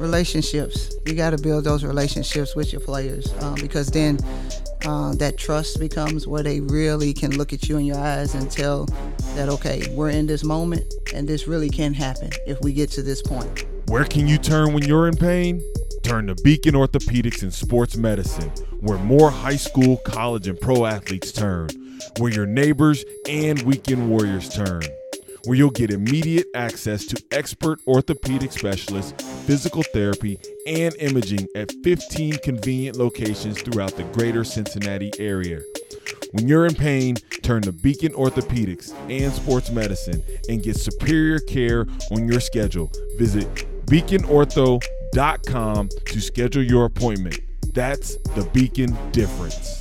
relationships. You got to build those relationships with your players um, because then uh, that trust becomes where they really can look at you in your eyes and tell that, okay, we're in this moment and this really can happen if we get to this point. Where can you turn when you're in pain? Turn to Beacon Orthopedics and Sports Medicine, where more high school, college, and pro athletes turn, where your neighbors and weekend warriors turn where you'll get immediate access to expert orthopedic specialists, physical therapy, and imaging at 15 convenient locations throughout the greater Cincinnati area. When you're in pain, turn to Beacon Orthopedics and Sports Medicine and get superior care on your schedule. Visit beaconortho.com to schedule your appointment. That's the Beacon difference.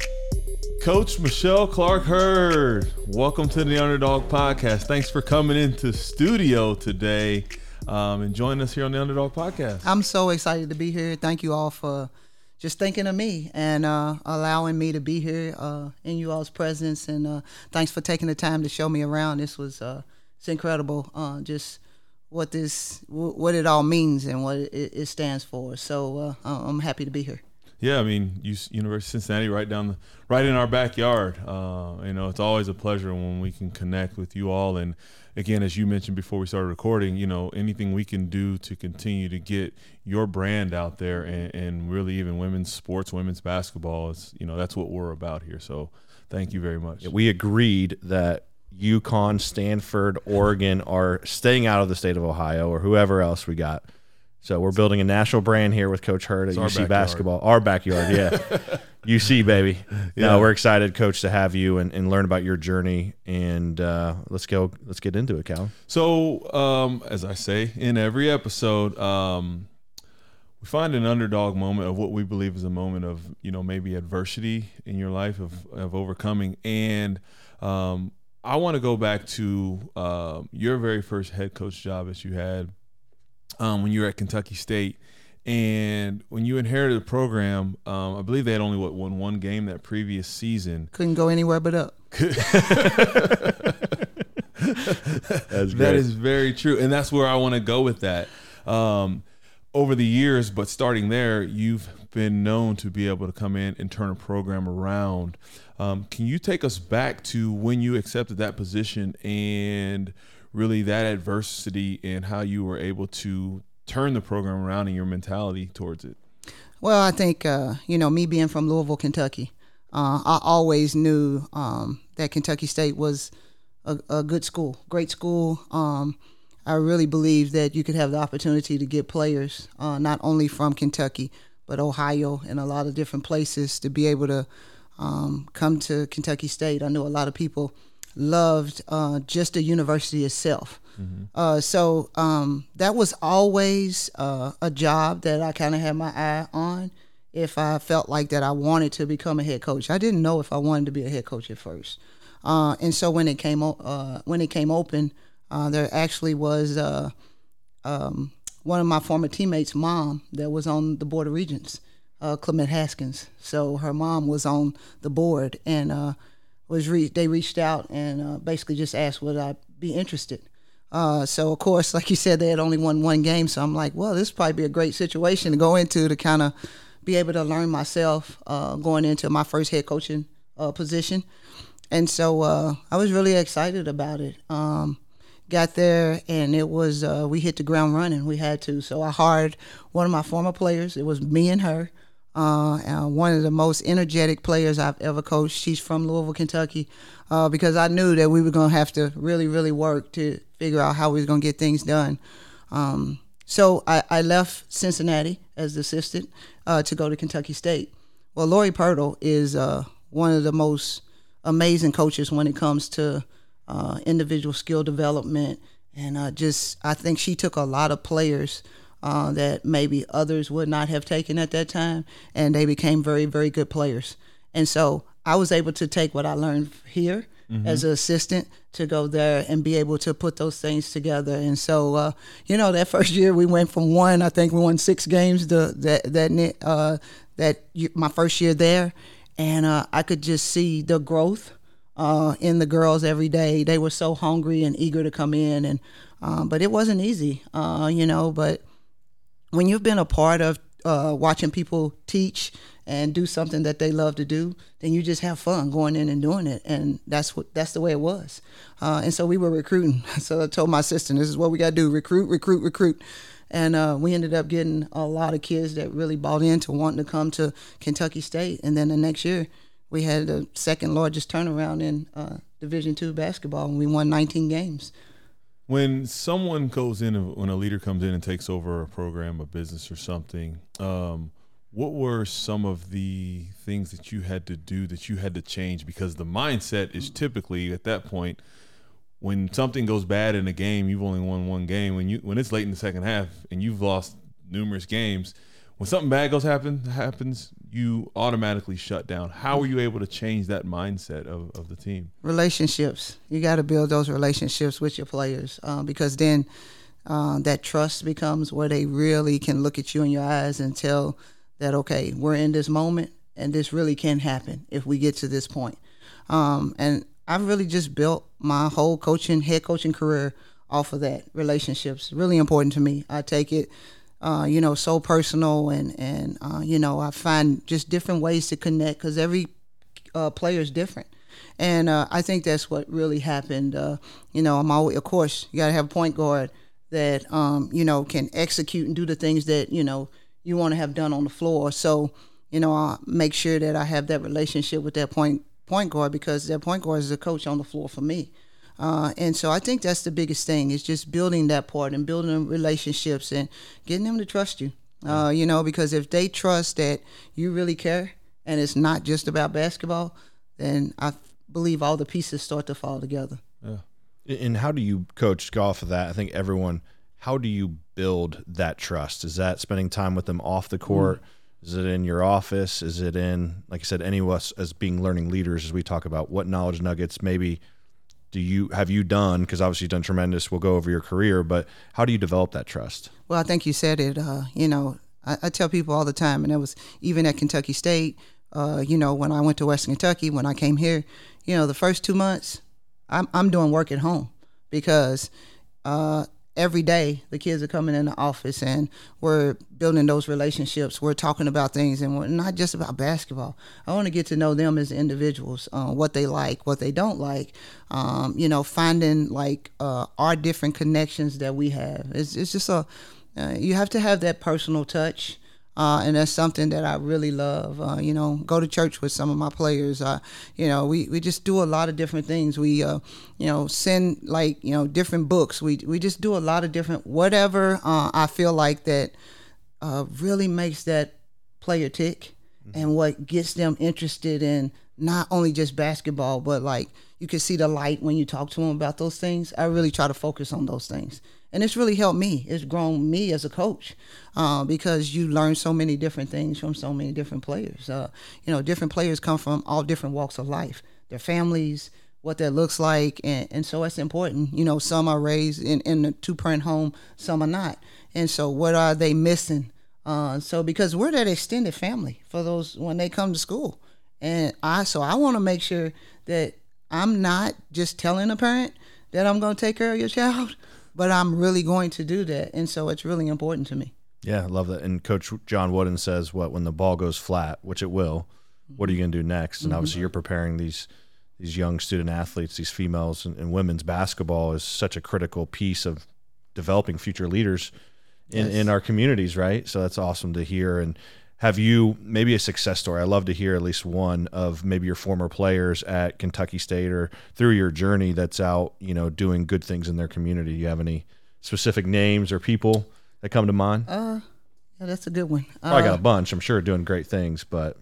Coach Michelle Clark Heard, welcome to the Underdog Podcast. Thanks for coming into studio today um, and joining us here on the Underdog Podcast. I'm so excited to be here. Thank you all for just thinking of me and uh, allowing me to be here uh, in you all's presence. And uh, thanks for taking the time to show me around. This was uh, it's incredible. Uh, just what this what it all means and what it, stands for. So uh, I'm happy to be here. Yeah, I mean, University of Cincinnati, right down the, right in our backyard. Uh, you know, it's always a pleasure when we can connect with you all. And again, as you mentioned before we started recording, you know, anything we can do to continue to get your brand out there, and, and really even women's sports, women's basketball is, you know, that's what we're about here. So, thank you very much. We agreed that UConn, Stanford, Oregon are staying out of the state of Ohio, or whoever else we got so we're building a national brand here with Coach Heard at it's UC basketball. Our backyard, yeah. UC baby. Yeah. No, we're excited, Coach, to have you and, and learn about your journey. And uh, let's go. Let's get into it, Cal. So, um, as I say in every episode, um, we find an underdog moment of what we believe is a moment of you know maybe adversity in your life of of overcoming. And um, I want to go back to uh, your very first head coach job that you had um, when you were at Kentucky State. And when you inherited the program, um, I believe they had only what won one game that previous season. Couldn't go anywhere but up. that's that is very true, and that's where I want to go with that. Um, over the years, but starting there, you've been known to be able to come in and turn a program around. Um, can you take us back to when you accepted that position and really that adversity and how you were able to turn the program around and your mentality towards it? Well, I think uh, you know me being from Louisville, Kentucky, uh, I always knew um, that Kentucky State was a, a good school, great school. Um, I really believe that you could have the opportunity to get players uh, not only from Kentucky but Ohio and a lot of different places to be able to um, come to Kentucky State. I knew a lot of people loved uh, just the university itself. Mm-hmm. Uh, so um, that was always uh, a job that I kind of had my eye on. If I felt like that I wanted to become a head coach, I didn't know if I wanted to be a head coach at first. Uh, and so when it came uh, when it came open, uh, there actually was um, one of my former teammates' mom that was on the board of regents, Clemette Haskins. So her mom was on the board, and was re- they reached out and uh, basically just asked would I be interested. Uh, so of course, like you said, they had only won one game, so I'm like, well, this probably be a great situation to go into to kind of be able to learn myself uh, going into my first head coaching uh, position. And so uh, I was really excited about it. Um, got there and it was uh, we hit the ground running. We had to, so I hired one of my former players. It was me and her uh, uh, one of the most energetic players I've ever coached. She's from Louisville, Kentucky, uh, because I knew that we were going to have to really, really work to figure out how we were going to get things done. Um, so I, I, left Cincinnati as the assistant uh, to go to Kentucky State. Well, Laurie Pirtle is uh, one of the most amazing coaches when it comes to uh, individual skill development, and just I think she took a lot of players – uh, that maybe others would not have taken at that time, and they became very, very good players. And so I was able to take what I learned here mm-hmm. as an assistant to go there and be able to put those things together. And so, uh, you know, that first year we went from one, I think we won six games the, that that uh, that my first year there, and uh, I could just see the growth. Uh, in the girls every day, they were so hungry and eager to come in, and um, but it wasn't easy, uh, you know. But when you've been a part of uh, watching people teach and do something that they love to do, then you just have fun going in and doing it, and that's what that's the way it was. Uh, and so we were recruiting. So I told my assistant, "This is what we got to do: recruit, recruit, recruit." And uh, we ended up getting a lot of kids that really bought into wanting to come to Kentucky State. And then the next year, we had the second largest turnaround in uh, Division two basketball, and we won 19 games. When someone goes in, when a leader comes in and takes over a program, a business, or something, um, what were some of the things that you had to do that you had to change? Because the mindset is typically at that point when something goes bad in a game, you've only won one game. When you when it's late in the second half and you've lost numerous games, when something bad goes happen happens, you automatically shut down. How were you able to change that mindset of, of the team? Relationships. You got to build those relationships with your players uh, because then uh, that trust becomes where they really can look at you in your eyes and tell that okay, we're in this moment and this really can happen if we get to this point. Um, and I've really just built my whole coaching, head coaching career off of that. Relationships really important to me. I take it, uh, you know, so personal, and and uh, you know, I find just different ways to connect because every uh, player is different. And uh, I think that's what really happened. Uh, you know, I'm always, of course, you got to have a point guard that um, you know can execute and do the things that you know you want to have done on the floor. So, you know, I make sure that I have that relationship with that point point guard because that point guard is a coach on the floor for me. Uh, and so I think that's the biggest thing is just building that part and building relationships and getting them to trust you. Uh, you know, because if they trust that you really care and it's not just about basketball, then I believe all the pieces start to fall together. Yeah. And how do you coach golf of that? I think everyone, how do you build that trust? Is that spending time with them off the court? Mm is it in your office? Is it in, like I said, any of us as being learning leaders, as we talk about what knowledge nuggets maybe do you have you done? Because obviously you've done tremendous. We'll go over your career, but how do you develop that trust? Well, I think you said it. Uh, you know, I, I, tell people all the time, and it was even at Kentucky State. Uh, you know, when I went to Western Kentucky, when I came here, you know, the first two months, I'm I'm doing work at home because uh, every day the kids are coming in the office and we're building those relationships. We're talking about things and we're not just about basketball. I want to get to know them as individuals uh, what they like what they don't like um, you know finding like uh, our different connections that we have. It's, it's just a uh, you have to have that personal touch uh, and that's something that I really love. Uh, you know, go to church with some of my players. Uh, you know, we, we just do a lot of different things. We, uh, you know, send like you know different books. We we just do a lot of different whatever uh, I feel like that uh, really makes that player tick, mm-hmm. and what gets them interested in not only just basketball, but like you can see the light when you talk to them about those things. I really try to focus on those things and it's really helped me. It's grown me as a coach uh, because you learn so many different things from so many different players. Uh, you know, different players come from all different walks of life, their families, what that looks like, and, and so it's important. You know, some are raised in in a two parent home, some are not, and so what are they missing? Uh, so because we're that extended family for those when they come to school, and I so I want to make sure that I'm not just telling a parent that I'm going to take care of your child but I'm really going to do that, and so it's really important to me. Yeah, I love that. And Coach John Wooden says, "What when the ball goes flat, which it will, what are you going to do next?" And mm-hmm. obviously, you're preparing these these young student athletes, these females and, and, women's basketball is such a critical piece of developing future leaders in, yes. in our communities, right? So that's awesome to hear. And have you maybe a success story? I love to hear at least one of maybe your former players at Kentucky State or through your journey that's out, you know, doing good things in their community. Do you have any specific names or people that come to mind? Uh, yeah, that's a good one. Oh, I got a uh, bunch. I'm sure doing great things, but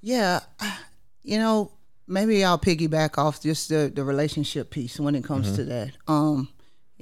yeah, you know, maybe I'll piggyback off just the the relationship piece when it comes mm-hmm. to that. Um,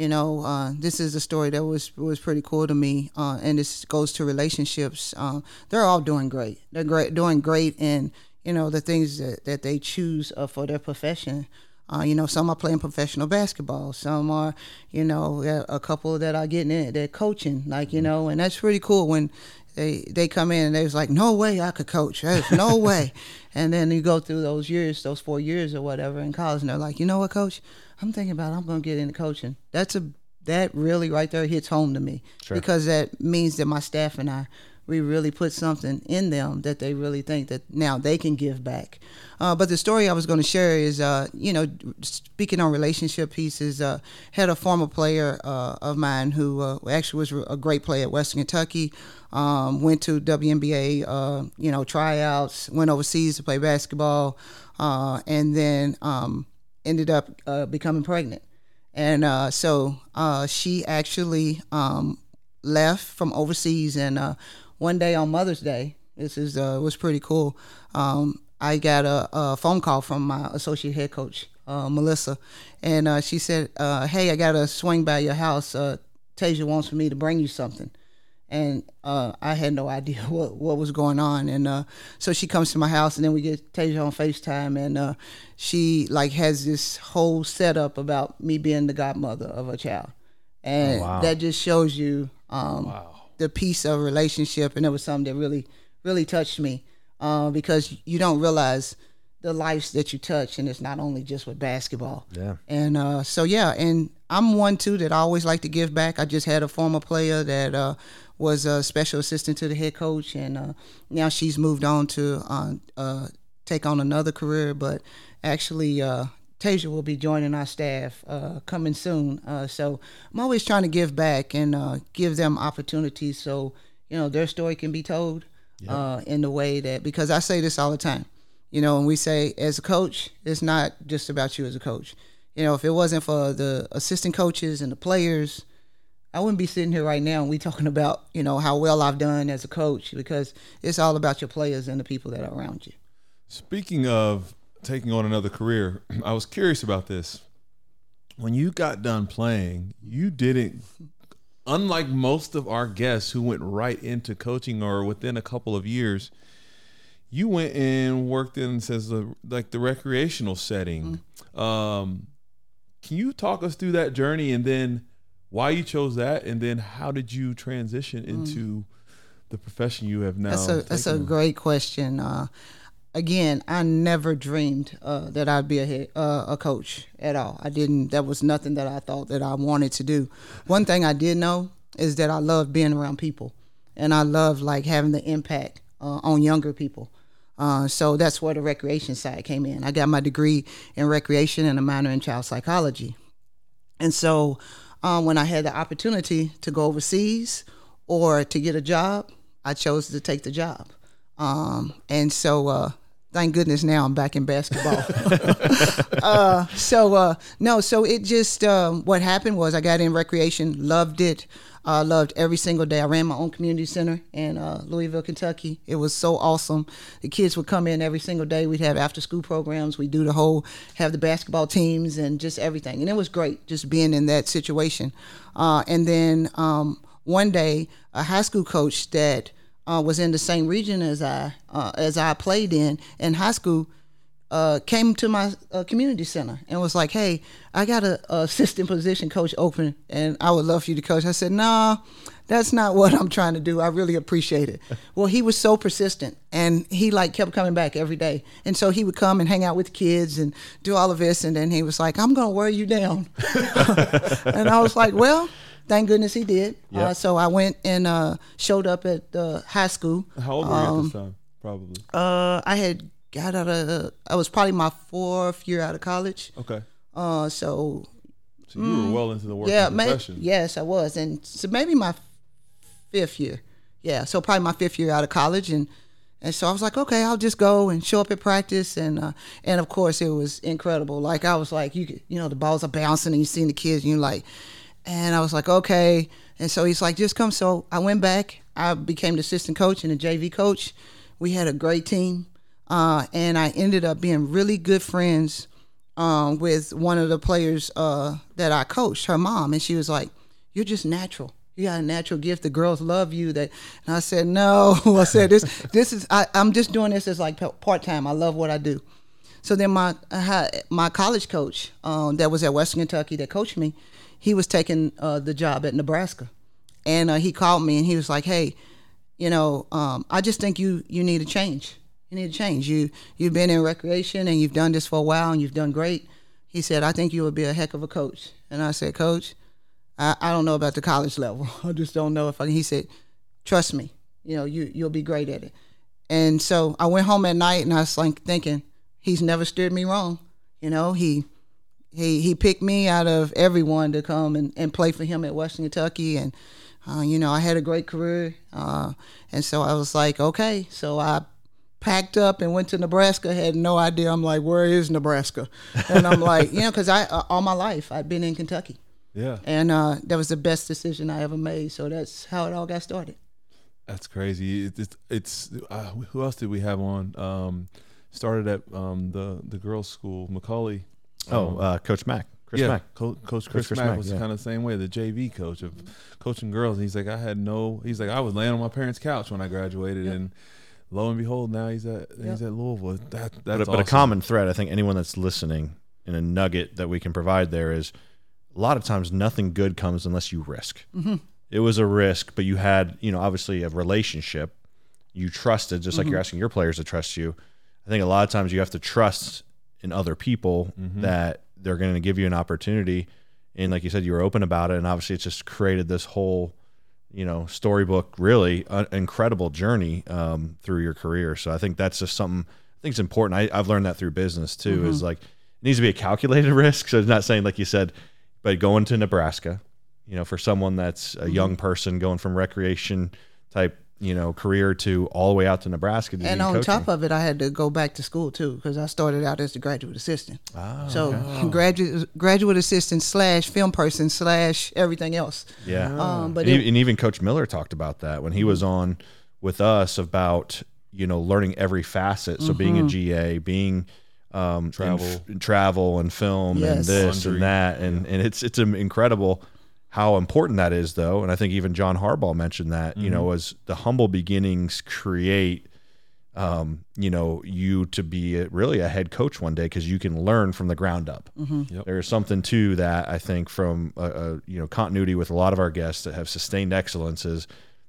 you know, uh, this is a story that was was pretty cool to me, uh, and this goes to relationships. Uh, they're all doing great. They're great, doing great, and you know the things that, that they choose uh, for their profession. Uh, you know, some are playing professional basketball. Some are, you know, a couple that are getting in, they're coaching, like you know, and that's pretty cool when they they come in and they was like, no way I could coach. There's no way. And then you go through those years, those four years or whatever in college, and they're like, you know what, coach, I'm thinking about I'm going to get into coaching. That's a that really right there hits home to me Sure. because that means that my staff and I we really put something in them that they really think that now they can give back. Uh, but the story I was going to share is, uh, you know, speaking on relationship pieces, uh, had a former player uh, of mine who uh, actually was a great player at Western Kentucky, um, went to WNBA, uh, you know, tryouts, went overseas to play basketball, and then um, ended up becoming pregnant. And so she actually um, left from overseas and one day on Mother's Day, this is uh, was pretty cool. Um, I got a, a, phone call from my associate head coach, uh, Melissa, and uh, she said, uh, "Hey, I got to swing by your house. Uh, Tasia wants for me to bring you something." And uh, I had no idea what, what was going on, and uh, so she comes to my house, and then we get Tasia on Facetime, and she like has this whole setup about me being the godmother of a child, and oh, wow. that just shows you um, wow the piece of relationship, and it was something that really, really touched me uh, because you don't realize the lives that you touch, and it's not only just with basketball. Yeah. And uh, so yeah, and I'm one too that I always like to give back. I just had a former player that uh, was a special assistant to the head coach, and uh, now she's moved on to uh, uh, take on another career. But actually, Tasia will be joining our staff uh, coming soon. Uh, so I'm always trying to give back and uh, give them opportunities so you know their story can be told yep. Uh, in the way that because I say this all the time. You know, when we say as a coach, it's not just about you as a coach. You know, if it wasn't for the assistant coaches and the players, I wouldn't be sitting here right now and we talking about you know how well I've done as a coach because it's all about your players and the people that are around you. Speaking of taking on another career, I was curious about this. When you got done playing, you didn't unlike most of our guests who went right into coaching or within a couple of years, you went and worked in says the like the recreational setting. Mm-hmm. Um, can you talk us through that journey and then why you chose that and then how did you transition mm. into mm. the profession you have now? That's a that's a great question. Uh, again, I never dreamed uh, that I'd be a head, uh, a coach at all. I didn't. That was nothing that I thought that I wanted to do. One thing I did know is that I love being around people, and I love like having the impact uh, on younger people. Uh, so that's where the recreation side came in. I got my degree in recreation and a minor in child psychology, and so um, when I had the opportunity to go overseas or to get a job, I chose to take the job. Um, and so uh, thank goodness now I'm back in basketball. uh, so uh, no, so it just um, what happened was I got in recreation, loved it, uh, loved every single day. I ran my own community center in uh, Louisville, Kentucky. It was so awesome. The kids would come in every single day. We'd have after school programs. We do the whole have the basketball teams and just everything, and it was great just being in that situation. Uh, and then um, one day, a high school coach that uh, was in the same region as I uh, as I played in in high school. Uh, came to my uh, community center and was like, "Hey, I got a, a, assistant position coach open, and I would love for you to coach." I said, "Nah, that's not what I'm trying to do. I really appreciate it." well, he was so persistent, and he like kept coming back every day, and so he would come and hang out with kids and do all of this, and then he was like, "I'm gonna wear you down," and I was like, "Well." Thank goodness he did. Yep. Uh, so I went and uh, showed up at the high school. How old were you um, at this um, time? Probably. Uh, I had got out of. I was probably my fourth year out of college. Okay. Uh, so. So you mm, were well into the working yeah, profession. May, yes, I was, and so maybe my fifth year. Yeah, so probably my fifth year out of college, and and so I was like, okay, I'll just go and show up at practice, and uh, and of course it was incredible. Like I was like, you you know, the balls are bouncing, and you seeing the kids, and you're like, and I was like, okay. And so he's like, just come. So I went back. I became the assistant coach and the JV coach. We had a great team. Uh, and I ended up being really good friends um, with one of the players uh, that I coached, her mom. And she was like, you're just natural. You got a natural gift. The girls love you. That, and I said, no. I said, this, this is, I, I'm just doing this as like part time. I love what I do. So then my, my college coach um, that was at Western Kentucky that coached me, he was taking uh, the job at Nebraska, and uh, he called me and he was like, "Hey, you know, um, I just think you you need a change. You need a change. You you've been in recreation and you've done this for a while and you've done great." He said, "I think you would be a heck of a coach." And I said, "Coach." I, I don't know about the college level. I just don't know if I. He said, trust me. You know, you you'll be great at it. And so I went home at night and I was like thinking, he's never steered me wrong. You know, he he he picked me out of everyone to come and, and play for him at Western Kentucky and uh, you know I had a great career uh, and so I was like okay so I packed up and went to Nebraska had no idea I'm like where is Nebraska and I'm like you know because I uh, all my life I've been in Kentucky yeah and uh, that was the best decision I ever made so that's how it all got started that's crazy it's it's, it's uh, who else did we have on um, started at um, the the girls school McAuley. Oh, um, uh, Coach Mack. Chris yeah, Mack. Co- coach Chris, Chris Mack, Mack was yeah. kind of the same way, the JV coach of coaching girls. And he's like, I had no. He's like, I was laying on my parents' couch when I graduated, yep. and lo and behold, now he's at yep. he's at Louisville. That that's but, awesome. but a common thread, I think, anyone that's listening, and a nugget that we can provide there is, a lot of times nothing good comes unless you risk. Mm-hmm. It was a risk, but you had, you know, obviously a relationship. You trusted, just like mm-hmm. you're asking your players to trust you. I think a lot of times you have to trust in other people mm-hmm. that they're going to give you an opportunity. And like you said, you were open about it, and obviously, it's just created this whole, you know, storybook, really uh, incredible journey um, through your career. So I think that's just something I think it's important. I, have learned that through business too. Mm-hmm. Is like it needs to be a calculated risk. So it's not saying like you said, but going to Nebraska, you know, for someone that's a mm-hmm. young person going from recreation type you know career to all the way out to Nebraska. To and on coaching. top of it, I had to go back to school too because I started out as a graduate assistant. Oh, so okay. graduate graduate assistant slash film person slash everything else. Yeah, um, but and, it, and, even Coach Miller talked about that when he was on with us about you know learning every facet. So mm-hmm. being a GA, being um, travel, in, travel and film yes. and this Laundry. and that, and yeah. and it's it's incredible how important that is, though, and I think even John Harbaugh mentioned that, mm-hmm. you know, mm-hmm. as the humble beginnings create, um, you know, you to be a, really a head coach one day because you can learn from the ground up. Mm-hmm. Yep. There is something to that, I think, from a, a, you know continuity with a lot of our guests that have sustained excellences.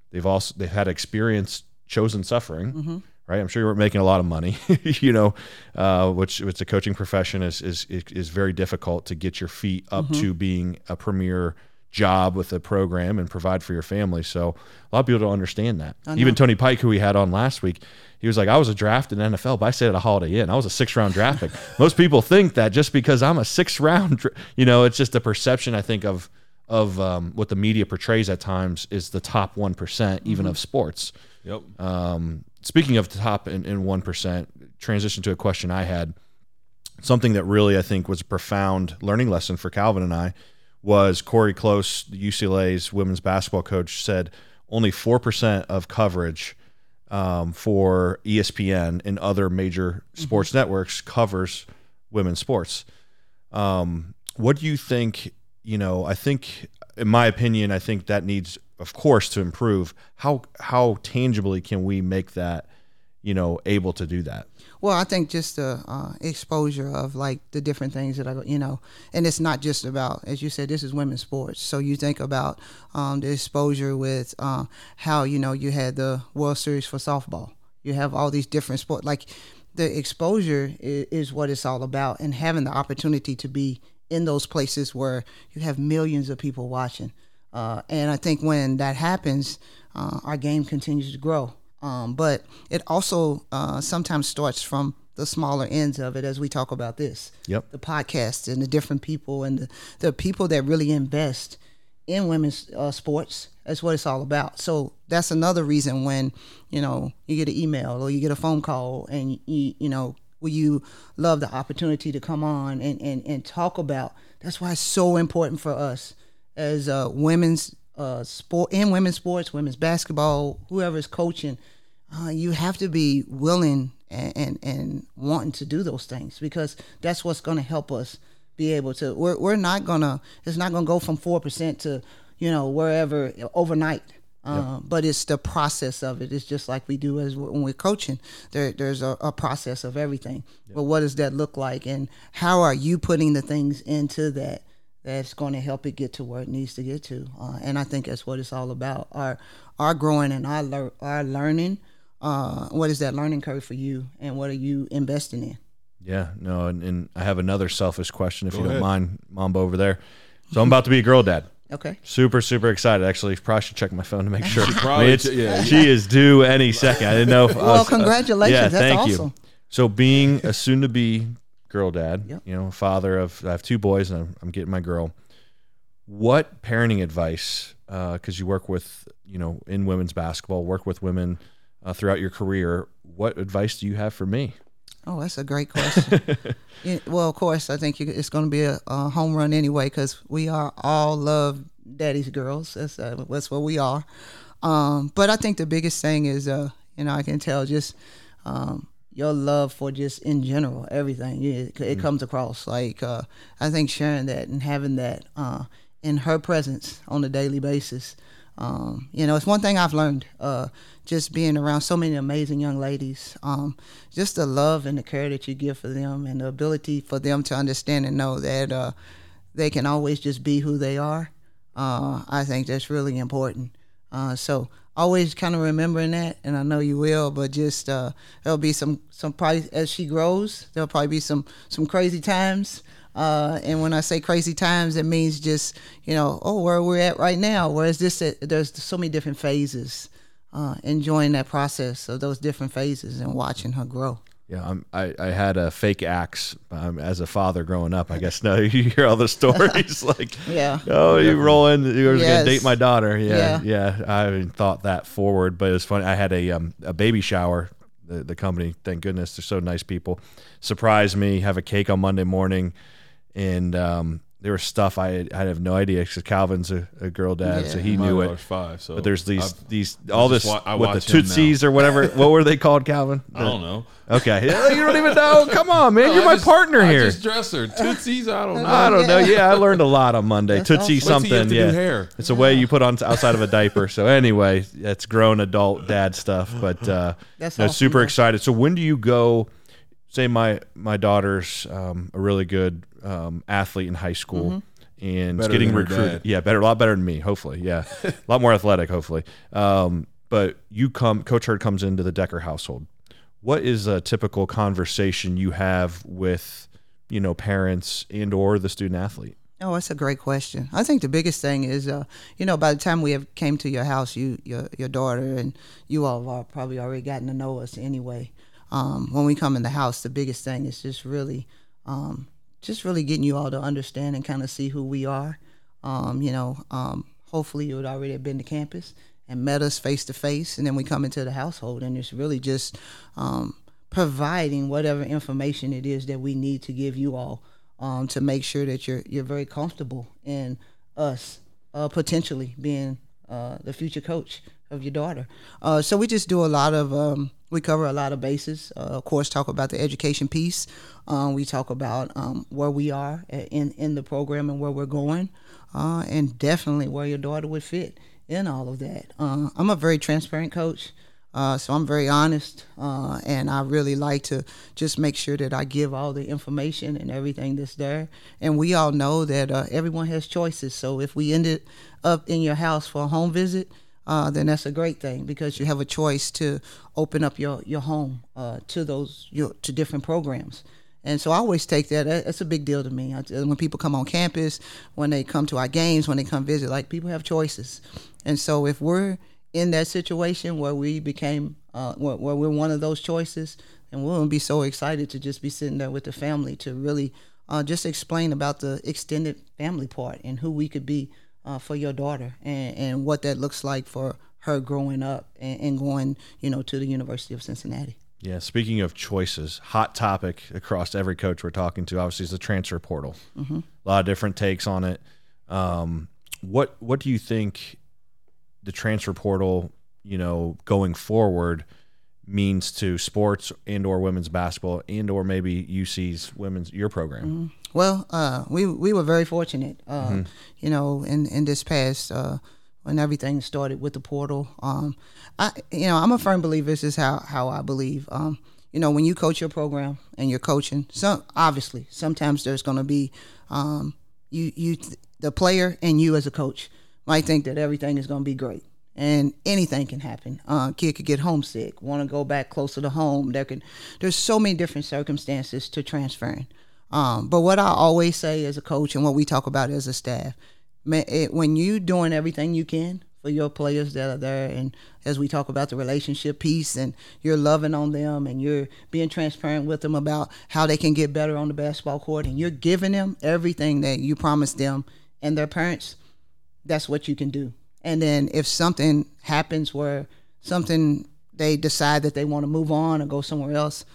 They've also they've had experience chosen suffering. Mm-hmm. Right, I'm sure you weren't making a lot of money, you know, uh, which which the coaching profession is is is very difficult to get your feet up mm-hmm. to being a premier job with the program and provide for your family. So a lot of people don't understand that. Even Tony Pike, who we had on last week, he was like, I was a draft in NFL, but I stayed at a Holiday Inn. I was a six round draft pick. Most people think that just because I'm a six round, you know, it's just a perception, I think, of of um, what the media portrays at times is the top 1%, even mm-hmm. of sports. Yep. Um, speaking of the top in, in 1%, transition to a question I had. Something that really, I think, was a profound learning lesson for Calvin and I was Cori Close, UCLA's women's basketball coach, said only 4% of coverage um, for ESPN and other major mm-hmm. sports mm-hmm. networks covers women's sports. Um, what do you think? You know, I think, in my opinion, I think that needs, of course, to improve. How how tangibly can we make that, you know, able to do that? Well, I think just the uh, exposure of like the different things that I, go, you know, and it's not just about, as you said, this is women's sports. So you think about um, the exposure with uh, how you know you had the World Series for softball. You have all these different sports. Like the exposure is, is what it's all about, and having the opportunity to be in those places where you have millions of people watching. Uh, and I think when that happens, uh, our game continues to grow. Um, but it also uh, sometimes starts from the smaller ends of it as we talk about this. Yep. The podcast and the different people and the, the people that really invest in women's uh, sports. That's what it's all about. So that's another reason when, you know, you get an email or you get a phone call and you, you know, will you love the opportunity to come on and, and, and talk about. That's why it's so important for us as uh, women's uh, sport in women's sports, women's basketball, whoever is coaching, uh, you have to be willing and, and, and wanting to do those things because that's what's going to help us be able to. We're we're not gonna. It's not gonna go from four percent to you know wherever overnight. Uh, yep. But it's the process of it. It's just like we do as when we're coaching. There, there's a, a process of everything. Yep. But what does that look like, and how are you putting the things into that that's going to help it get to where it needs to get to? Uh, and I think that's what it's all about. Our our growing and our lear- our learning uh, what is that learning curve for you and what are you investing in? Yeah, no, and, and I have another selfish question if Go you ahead. don't mind, Mamba over there. So I'm about to be a girl dad. Okay. Super, super excited. Actually, probably should check my phone to make sure. She I mean, it's- should- yeah. She is due any second. I didn't know. If I Well, was- uh, congratulations. yeah, That's thank awesome. you. So, being a soon-to-be girl dad, Yep. you know, father of I have two boys, and I'm, I'm getting my girl. What parenting advice? Because you work with, you know, in women's basketball, work with women uh, throughout your career. What advice do you have for me? Oh, that's a great question. Yeah, well, of course, I think you, it's going to be a, a home run anyway because we are all love daddy's girls. That's uh, that's what we are. Um, but I think the biggest thing is, uh, you know, I can tell just um, your love for just in general everything. It, it comes across like uh, I think sharing that and having that uh, in her presence on a daily basis. Um, you know, it's one thing I've learned uh, just being around so many amazing young ladies. Um, just the love and the care that you give for them, and the ability for them to understand and know that uh, they can always just be who they are. Uh, I think that's really important. Uh, so always kind of remembering that, and I know you will. But just uh, there'll be some some probably as she grows, there'll probably be some some crazy times. Uh, and when I say crazy times, it means just you know, oh, where we're at right now. Whereas this, there's so many different phases. Uh, enjoying that process of those different phases and watching her grow. Yeah, I'm, I I had a fake axe um, as a father growing up. I guess no, you hear all the stories like, Yeah. oh, you roll in, you were Yes. gonna date my daughter. Yeah, Yeah. yeah. I haven't thought that forward, but it's funny. I had a um, a baby shower. The, the company, thank goodness, they're so nice people. Surprised me, have a cake on Monday morning, and um, there was stuff I had, I have no idea because Calvin's a, a girl dad, so he My knew it. five. So But there's these I've- these all just this wa- I with the watch him now. tootsies or whatever. what were they called, Calvin? I don't know. Okay, you don't even know. Come on, man, you're I my just- partner I here. just dress her. Tootsies. I don't know. I don't know. Yeah, I learned a lot on Monday. That's Tootsie awesome. Wait you have something. to Yeah, do hair. it's a way you put on outside of a diaper. So anyway, that's grown adult dad stuff. But uh, That's no, awesome, super though. excited. So when do you go? Say my my daughter's um, a really good um, athlete in high school. And Mm-hmm. Better getting recruited, yeah, better, a lot better than me, hopefully, yeah, a lot more athletic, hopefully. Um, but you come, Coach Heard comes into the Decker household. What is a typical conversation you have with, you know, parents and or the student athlete? Oh, that's a great question. I think the biggest thing is, uh, you know, by the time we have came to your house, you, your, your daughter, and you all have probably already gotten to know us anyway. Um, when we come in the house, the biggest thing is just really, um, just really getting you all to understand and kind of see who we are. Um, you know, um, hopefully you would already have been to campus and met us face to face, and then we come into the household, and it's really just um, providing whatever information it is that we need to give you all um, to make sure that you're you're very comfortable in us uh, potentially being uh, the future coach of your daughter. Uh, so we just do a lot of we cover a lot of bases. Uh, of course, talk about the education piece. Um, we talk about um, where we are in in the program and where we're going, uh, and definitely where your daughter would fit in all of that. Uh, I'm a very transparent coach. Uh, so I'm very honest, uh, and I really like to just make sure that I give all the information and everything that's there. And we all know that everyone has choices. So if we ended up in your house for a home visit, uh, then that's a great thing because you have a choice to open up your your home uh, to those your, to different programs. And so I always take that. that- That's a big deal to me. I, when people come on campus, when they come to our games, when they come visit, like people have choices. And so if we're in that situation where we became, uh, where, where we're one of those choices, and we'll be so excited to just be sitting there with the family to really uh, just explain about the extended family part and who we could be uh, for your daughter and, and what that looks like for her growing up and, and going, you know, to the University of Cincinnati. Yeah, speaking of choices, hot topic across every coach we're talking to, obviously, is the transfer portal. A lot of different takes on it. Um, what What do you think the transfer portal, you know, going forward, means to sports and or women's basketball and or maybe UC's women's your program? Well, uh, we we were very fortunate, uh, you know, in in this past uh, when everything started with the portal. Um, I you know I'm a firm believer. This is how how I believe. Um, you know, when you coach your program and you're coaching, some obviously sometimes there's going to be um, you you the player and you as a coach might think that everything is going to be great. And anything can happen. Uh, kid could get homesick, want to go back closer to home. There can, there's so many different circumstances to transferring. Um, but what I always say as a coach and what we talk about as a staff, it, when you doing everything you can for your players that are there and as we talk about the relationship piece and you're loving on them and you're being transparent with them about how they can get better on the basketball court and you're giving them everything that you promised them and their parents that's what you can do and then if something happens where something they decide that they want to move on or go somewhere else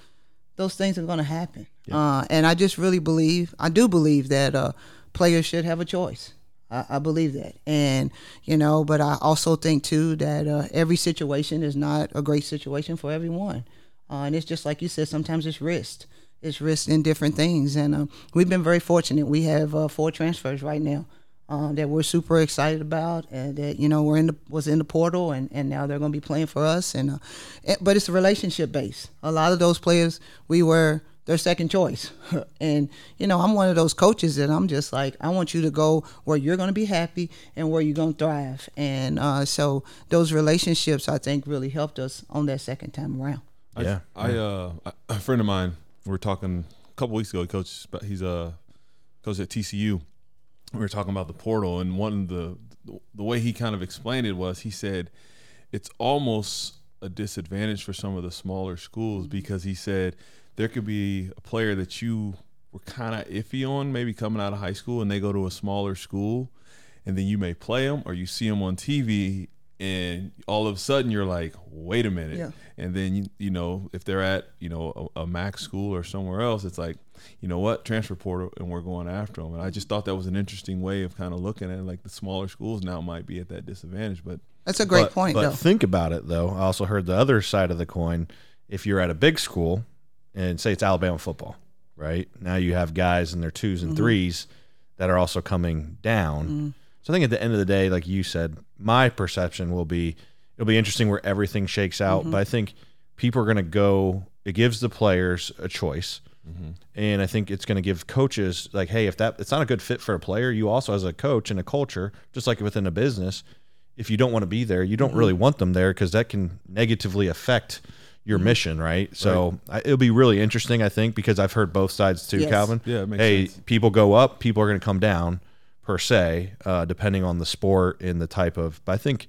those things are going to happen yeah. uh, and i just really believe i do believe that uh, players should have a choice I, I, believe that, and you know, but I also think too that uh, every situation is not a great situation for everyone, uh, and it's just like you said. Sometimes it's risk. It's risk in different things, and uh, we've been very fortunate. We have uh, four transfers right now. Uh, that we're super excited about, and that you know we're in the was in the portal, and, and now they're going to be playing for us. And it, but it's a relationship base. A lot of those players we were their second choice. and you know, I'm one of those coaches that I'm just like, I want you to go where you're going to be happy and where you're going to thrive. And uh, so those relationships, I think, really helped us on that second time around. Yeah, I, I uh, a friend of mine, we were talking a couple weeks ago. He coaches, but he's a uh, coach at TCU. We were talking about the portal, and one of the the way he kind of explained it was he said it's almost a disadvantage for some of the smaller schools mm-hmm. because he said there could be a player that you were kind of iffy on, maybe coming out of high school, and they go to a smaller school, and then you may play them or you see them on TV, and all of a sudden you're like, wait a minute, yeah. and then you you know if they're at you know a, a max school or somewhere else, it's like, you know what, transfer portal, and we're going after them. And I just thought that was an interesting way of kind of looking at it. Like the smaller schools now might be at that disadvantage, but that's a great but, point. But though. think about it though. I also heard the other side of the coin. If you're at a big school and say it's Alabama football, right? Now you have guys in their twos and mm-hmm. threes that are also coming down. Mm-hmm. So I think at the end of the day, like you said, my perception will be it'll be interesting where everything shakes out. Mm-hmm. But I think people are going to go. It gives the players a choice, mm-hmm. and I think it's going to give coaches like, hey, if that it's not a good fit for a player, you also as a coach in a culture, just like within a business, if you don't want to be there, you don't mm-hmm. really want them there because that can negatively affect your mm-hmm. mission, right? So right. I, it'll be really interesting, I think, because I've heard both sides too, yes. Calvin. Yeah, hey, sense. people go up, people are going to come down, per se, uh, depending on the sport and the type of. But I think,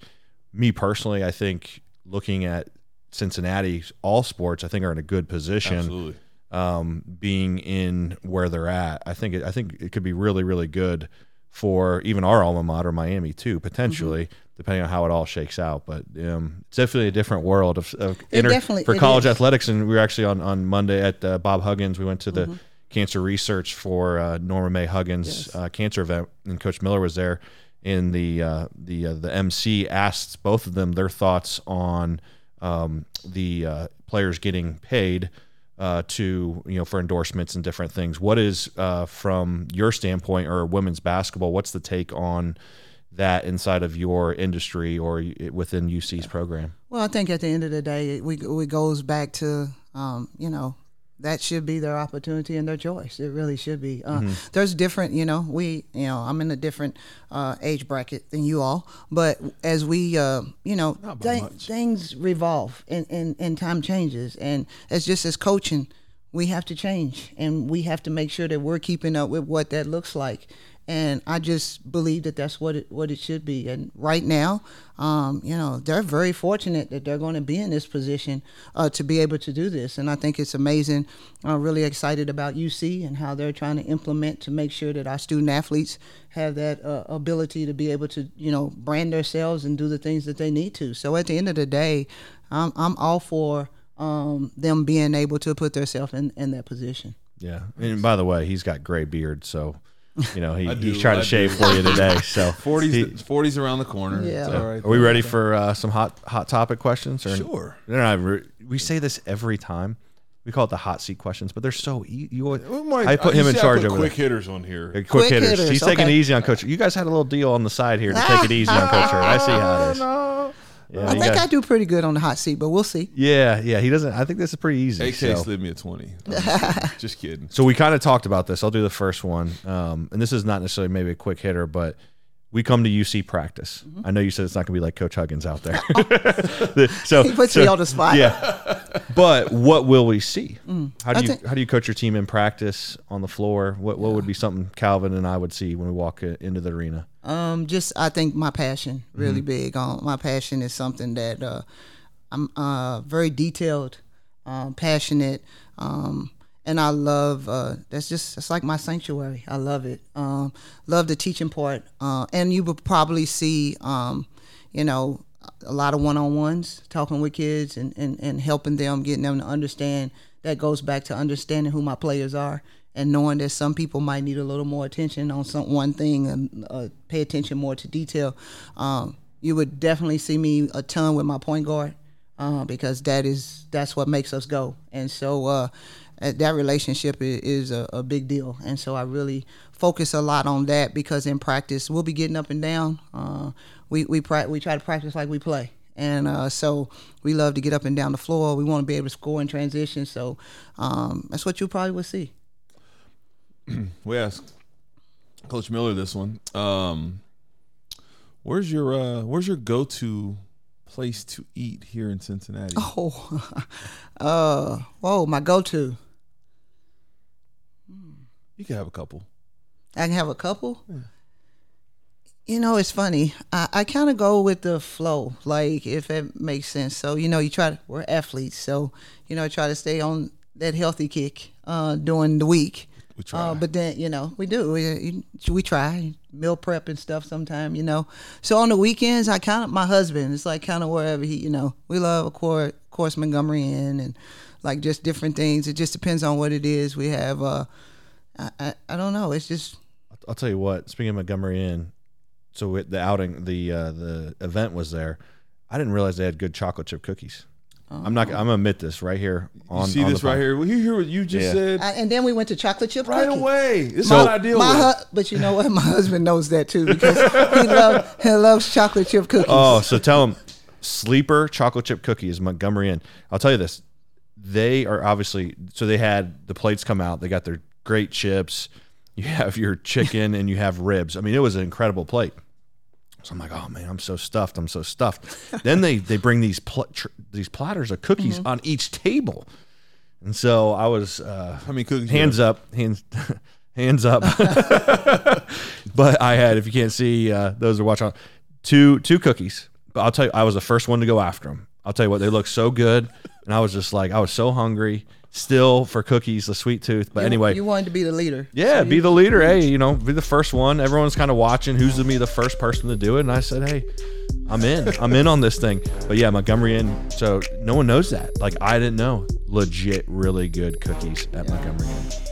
me personally, I think looking at Cincinnati, all sports, I think are in a good position. Absolutely. Um, being in where they're at, I think it, I think it could be really, really good for even our alma mater, Miami, too, potentially. Mm-hmm depending on how it all shakes out. But um, it's definitely a different world of, of inter- for college is. athletics. And we were actually on, on Monday at uh, Bob Huggins. We went to the mm-hmm. Cancer research for uh, Norma Mae Huggins yes. uh, cancer event, and Coach Miller was there. And the uh, the uh, the MC asked both of them their thoughts on um, the uh, players getting paid. to you know for endorsements and different things. What is from your standpoint or women's basketball? What's the take on that inside of your industry or within UC's program? Well, I think at the end of the day, it, we, it goes back to, um, you know, that should be their opportunity and their choice. It really should be. Uh, mm-hmm. There's different, you know, we, you know, I'm in a different uh, age bracket than you all, but as we, uh, you know, th- things revolve and, and, and time changes. And it's just as coaching, we have to change and we have to make sure that we're keeping up with what that looks like and I just believe that that's what it what it should be. And right now, um, you know, they're very fortunate that they're going to be in this position uh, to be able to do this. And I think it's amazing. I'm really excited about UC and how they're trying to implement to make sure that our student athletes have that uh, ability to be able to, you know, brand themselves and do the things that they need to. So at the end of the day, I'm I'm all for um, them being able to put themselves in in that position. Yeah, and by the way, he's got gray beard, so you know, he, he's trying to shave for you today. So 40s, 40s around the corner. Yeah. all right. Are we ready for uh, some hot hot topic questions? Or, sure. No, we say this every time. We call it the hot seat questions, but they're so easy. You, I put him in charge of it. quick hitters on here. Quick, quick hitters. hitters. He's okay. taking it easy on Coach. You guys had a little deal on the side here to take it easy on Coach. I see how it is. No. Yeah, I think got, I do pretty good on the hot seat, but we'll see. Yeah, yeah, he doesn't. I think this is pretty easy. AK so. slid me a twenty. Just kidding. So we kind of talked about this. I'll do the first one, um, and this is not necessarily maybe a quick hitter, but we come to UC practice. Mm-hmm. I know you said it's not going to be like Coach Huggins out there. so he puts so, me on the spot. Yeah, but what will we see? How do you think, how do you coach your team in practice on the floor? What what yeah. would be something Calvin and I would see when we walk into the arena? Um, just I think my passion really mm-hmm. big. Um, my passion is something that uh, I'm uh, very detailed, uh, passionate. Um, and I love uh, that's just it's like my sanctuary. I love it. Um, love the teaching part, uh, and you would probably see, um, you know, a lot of one on ones, talking with kids and, and, and helping them, getting them to understand. That goes back to understanding who my players are and knowing that some people might need a little more attention on some one thing and uh, pay attention more to detail. Um, you would definitely see me a ton with my point guard uh, because that is that's what makes us go. And so uh, that relationship is, is a, a, big deal. And so I really focus a lot on that because in practice we'll be getting up and down. Uh, we we pra- we try to practice like we play. And uh, so we love to get up and down the floor. We want to be able to score in transition. So um, that's what you probably will see. we asked Coach Miller this one. Um, where's your uh, Where's your go to place to eat here in Cincinnati? Oh, uh, whoa, my go to. You can have a couple. I can have a couple. Yeah. You know, it's funny. I, I kind of go with the flow, like if it makes sense. So you know, you try to. We're athletes, so you know, I try to stay on that healthy kick uh, during the week. We try. Uh, but then you know we do we we try meal prep and stuff sometime you know. So on the weekends I kind of my husband it's like kind of wherever he you know we love of course, of course Montgomery Inn and like just different things. It just depends on what it is. We have uh I I, I don't know. It's just I'll tell you what. Speaking of Montgomery Inn, so the outing the uh, the event was there. I didn't realize they had good chocolate chip cookies. I'm not. I'm gonna admit this right here. On you see on this right here. Well, you hear what you just yeah. said, I, and then we went to chocolate chip right cookie. away. It's so, not ideal. My hu- but you know what? My husband knows that too because he loves he loves chocolate chip cookies. Oh, so tell him sleeper chocolate chip cookies Montgomery Inn. I'll tell you this. They are obviously so they had the plates come out. They got their great chips. You have your chicken and you have ribs. I mean, it was an incredible plate. So I'm like, oh man, I'm so stuffed. I'm so stuffed. then they they bring these pl- tr- these platters of cookies mm-hmm. on each table, and so I was uh, how many cookies? Hands up, hands hands up. but I had, if you can't see, uh, those are watching, two two cookies. But I'll tell you, I was the first one to go after them. I'll tell you what, they look so good, and I was just like, I was so hungry still for cookies, the sweet tooth. But you, anyway, you wanted to be the leader. Yeah, so be the leader. Hey, you know, be the first one. Everyone's kind of watching who's going to be the first person to do it. And I said, hey, I'm in. I'm in on this thing. But yeah, Montgomery Inn. So no one knows that. Like I didn't know. Legit, really good cookies at yeah. Montgomery Inn.